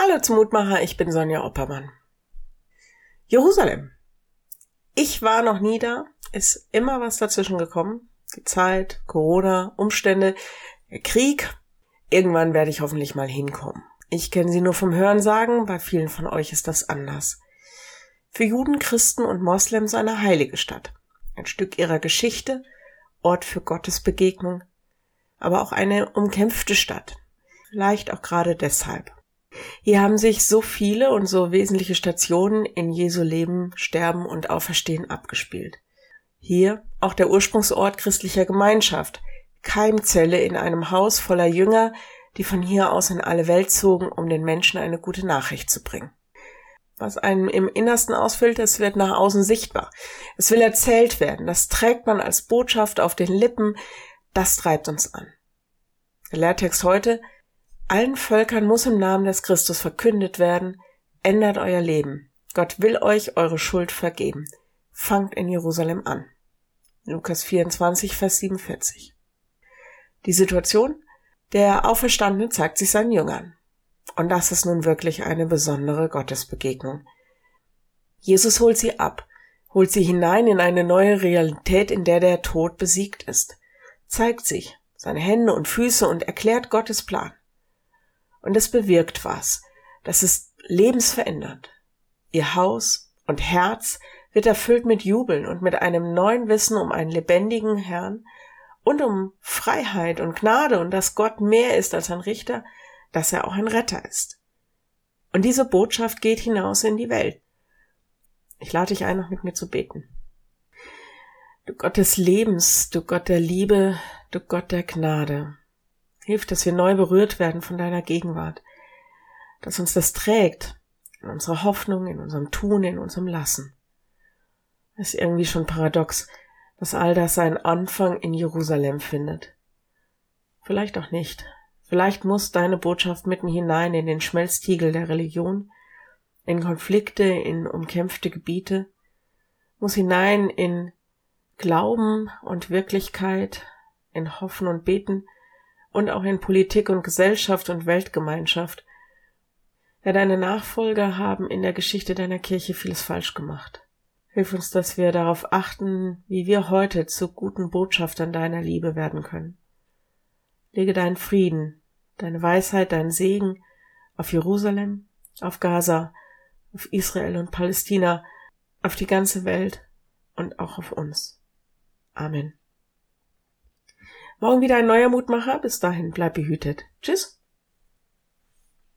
Hallo zum Mutmacher, ich bin Sonja Oppermann. Jerusalem. Ich war noch nie da, ist immer was dazwischen gekommen. Die Zeit, Corona, Umstände, Krieg. Irgendwann werde ich hoffentlich mal hinkommen. Ich kenne sie nur vom Hören sagen, bei vielen von euch ist das anders. Für Juden, Christen und Moslems eine heilige Stadt. Ein Stück ihrer Geschichte, Ort für Gottes Begegnung, aber auch eine umkämpfte Stadt. Vielleicht auch gerade deshalb. Hier haben sich so viele und so wesentliche Stationen in Jesu Leben, Sterben und Auferstehen abgespielt. Hier auch der Ursprungsort christlicher Gemeinschaft, Keimzelle in einem Haus voller Jünger, die von hier aus in alle Welt zogen, um den Menschen eine gute Nachricht zu bringen. Was einem im Innersten ausfüllt, es wird nach außen sichtbar. Es will erzählt werden, das trägt man als Botschaft auf den Lippen, das treibt uns an. Der Lehrtext heute, allen Völkern muss im Namen des Christus verkündet werden, ändert euer Leben. Gott will euch eure Schuld vergeben. Fangt in Jerusalem an. Lukas 24, Vers 47. Die Situation? Der Auferstandene zeigt sich seinen Jüngern. Und das ist nun wirklich eine besondere Gottesbegegnung. Jesus holt sie ab, holt sie hinein in eine neue Realität, in der der Tod besiegt ist, zeigt sich, seine Hände und Füße und erklärt Gottes Plan. Und es bewirkt was. Das ist lebensverändert. Ihr Haus und Herz wird erfüllt mit Jubeln und mit einem neuen Wissen um einen lebendigen Herrn und um Freiheit und Gnade und dass Gott mehr ist als ein Richter, dass er auch ein Retter ist. Und diese Botschaft geht hinaus in die Welt. Ich lade dich ein, noch mit mir zu beten. Du Gott des Lebens, du Gott der Liebe, du Gott der Gnade. Hilf, dass wir neu berührt werden von deiner Gegenwart, dass uns das trägt in unserer Hoffnung, in unserem Tun, in unserem Lassen. Es ist irgendwie schon paradox, dass all das seinen Anfang in Jerusalem findet. Vielleicht auch nicht. Vielleicht muss deine Botschaft mitten hinein in den Schmelztiegel der Religion, in Konflikte, in umkämpfte Gebiete, muss hinein in Glauben und Wirklichkeit, in Hoffen und Beten, und auch in Politik und Gesellschaft und Weltgemeinschaft. Ja, deine Nachfolger haben in der Geschichte deiner Kirche vieles falsch gemacht. Hilf uns, dass wir darauf achten, wie wir heute zu guten Botschaftern deiner Liebe werden können. Lege deinen Frieden, deine Weisheit, deinen Segen auf Jerusalem, auf Gaza, auf Israel und Palästina, auf die ganze Welt und auch auf uns. Amen. Morgen wieder ein neuer Mutmacher. Bis dahin, bleib behütet. Tschüss.